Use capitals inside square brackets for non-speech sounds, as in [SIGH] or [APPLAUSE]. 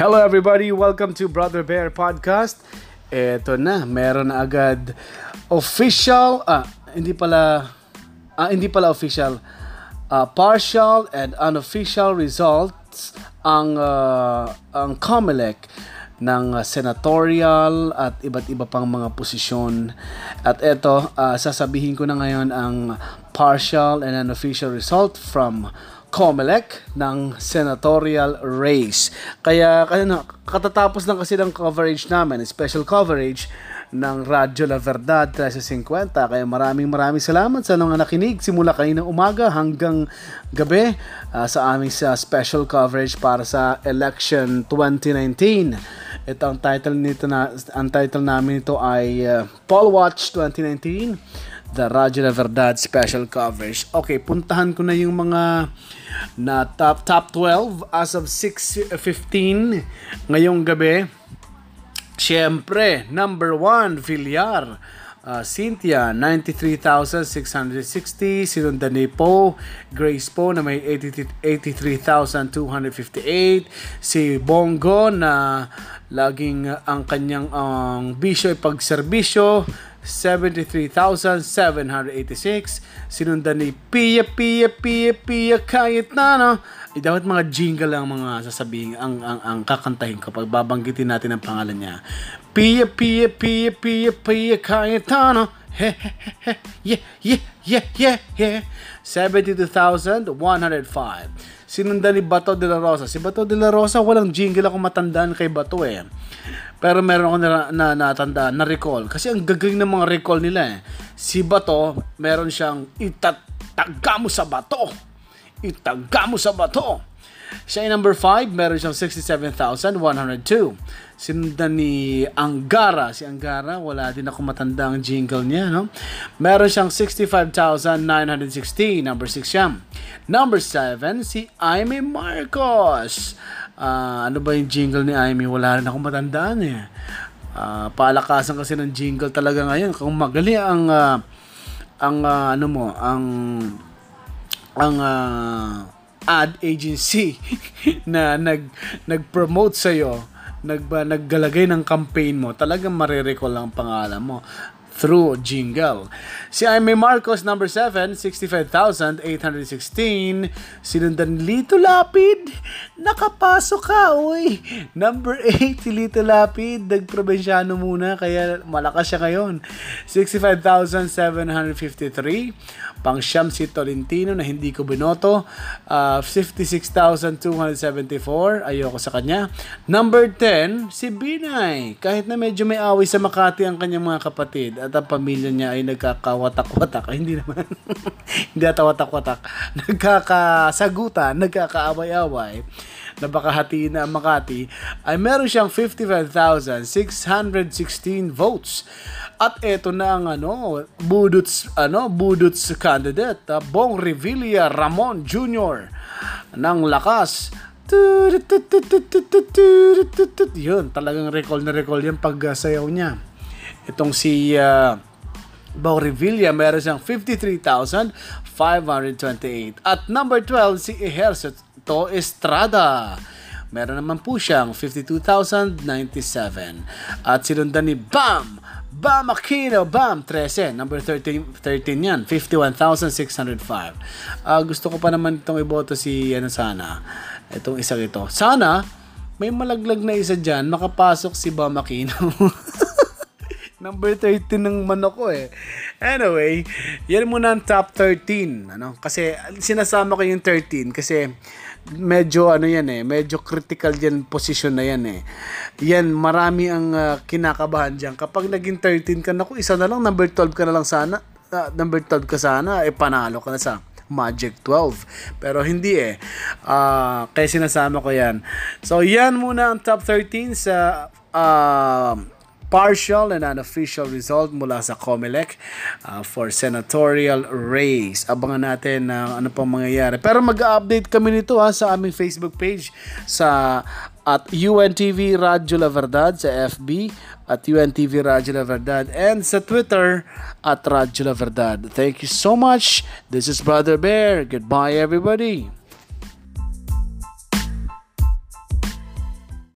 Hello everybody, welcome to Brother Bear Podcast. Eto na, meron na agad official, ah, hindi pala, ah, hindi pala official, ah, partial and unofficial results ang uh, ang COMELEC ng senatorial at iba't iba pang mga posisyon. At eto, uh, sasabihin ko na ngayon ang partial and unofficial result from COMELEC ng senatorial race. Kaya, na, katatapos lang kasi ng coverage namin, special coverage ng Radyo La Verdad 1350. Kaya maraming maraming salamat sa mga nakinig simula kanina umaga hanggang gabi uh, sa aming sa special coverage para sa election 2019. Ito ang title nito na ang title namin ito ay uh, Poll Watch 2019 The Radyo La Verdad special coverage. Okay, puntahan ko na yung mga na top top 12 as of 6:15 ngayong gabi. Siyempre, number 1 Villar. Uh, Cynthia, 93,660. Sinundan ni Po. Grace Po na may 83,258. Si Bongo na laging ang kanyang ang um, bisyo ay pagserbisyo. 73,786. Sinundan ni Pia, Pia, Pia, Pia, kahit? Eh, dapat mga jingle lang mga sasabihin, ang, ang, ang kakantahin ko pag babanggitin natin ang pangalan niya. Pia, Pia, Pia, Pia, Pia, kahit na, no? He, he, he, yeah, yeah, yeah, yeah, yeah. 72,105. Sinundan ni Bato de la Rosa. Si Bato de la Rosa, walang jingle ako matandaan kay Bato eh. Pero meron ako na, na natanda, na recall. Kasi ang gagaling ng mga recall nila eh. Si Bato, meron siyang itataga mo sa bato. Itaga mo sa bato. Siya ay number 5, meron siyang 67,102. Sinundan ni Angara. Si Angara, wala din ako matanda ang jingle niya, no? Meron siyang 65,916. Number 6 siya. Number 7, si Aimee Marcos uh, ano ba yung jingle ni Amy? Wala rin akong matandaan eh. Uh, palakasan kasi ng jingle talaga ngayon. Kung magali ang uh, ang uh, ano mo, ang ang uh, ad agency [LAUGHS] na nag nag-promote sa iyo, nag naggalagay ng campaign mo, talagang marirecall ang pangalan mo through jingle. Si Aimee Marcos, number 7, 65,816. Sinundan Lito Lapid, nakapasok ka, uy. Number 8, si Lito Lapid, nagprobinsyano muna, kaya malakas siya ngayon. 65,753. Pang siyam si Tolentino na hindi ko binoto. Uh, 56,274. Ayoko sa kanya. Number 10, si Binay. Kahit na medyo may away sa Makati ang kanyang mga kapatid at ang pamilya niya ay nagkakawatak-watak. Ay, hindi naman. [LAUGHS] hindi ata watak-watak. Nagkakasagutan, nagkakaaway-away na baka hatiin na ang Makati ay meron siyang 55,616 votes. At ito na ang ano, Budots, ano, Budots candidate, uh, Bong Revilla Ramon Jr. ng lakas. Yun, talagang recall na recall yan pag uh, sayaw niya. Itong si uh, Bong Revilla, meron siyang 53,528. At number 12, si Ejercito Estrada. Meron naman po siyang 52,097. At sinundan ni Bam Bam Aquino, Bam, 13. Number 13, 13 yan. 51,605. Uh, gusto ko pa naman itong iboto si, ano sana, itong isa ito. Sana, may malaglag na isa dyan, makapasok si Bam Aquino. [LAUGHS] Number 13 ng manok ko eh. Anyway, yan muna ang top 13. Ano? Kasi sinasama ko yung 13 kasi medyo ano yan eh, medyo critical yan position na yan eh. Yan, marami ang uh, kinakabahan diyan. Kapag naging 13 ka, naku, isa na lang, number 12 ka na lang sana. Uh, number 12 ka sana, eh panalo ka na sa Magic 12. Pero hindi eh. Uh, kaya sinasama ko yan. So, yan muna ang top 13 sa uh, partial and unofficial result mula sa COMELEC uh, for senatorial race. Abangan natin na uh, ano pang mangyayari. Pero mag-update kami nito ha sa aming Facebook page sa at UNTV Radyo La Verdad sa FB at UNTV Radyo La Verdad and sa Twitter at Radyo La Verdad. Thank you so much. This is Brother Bear. Goodbye everybody.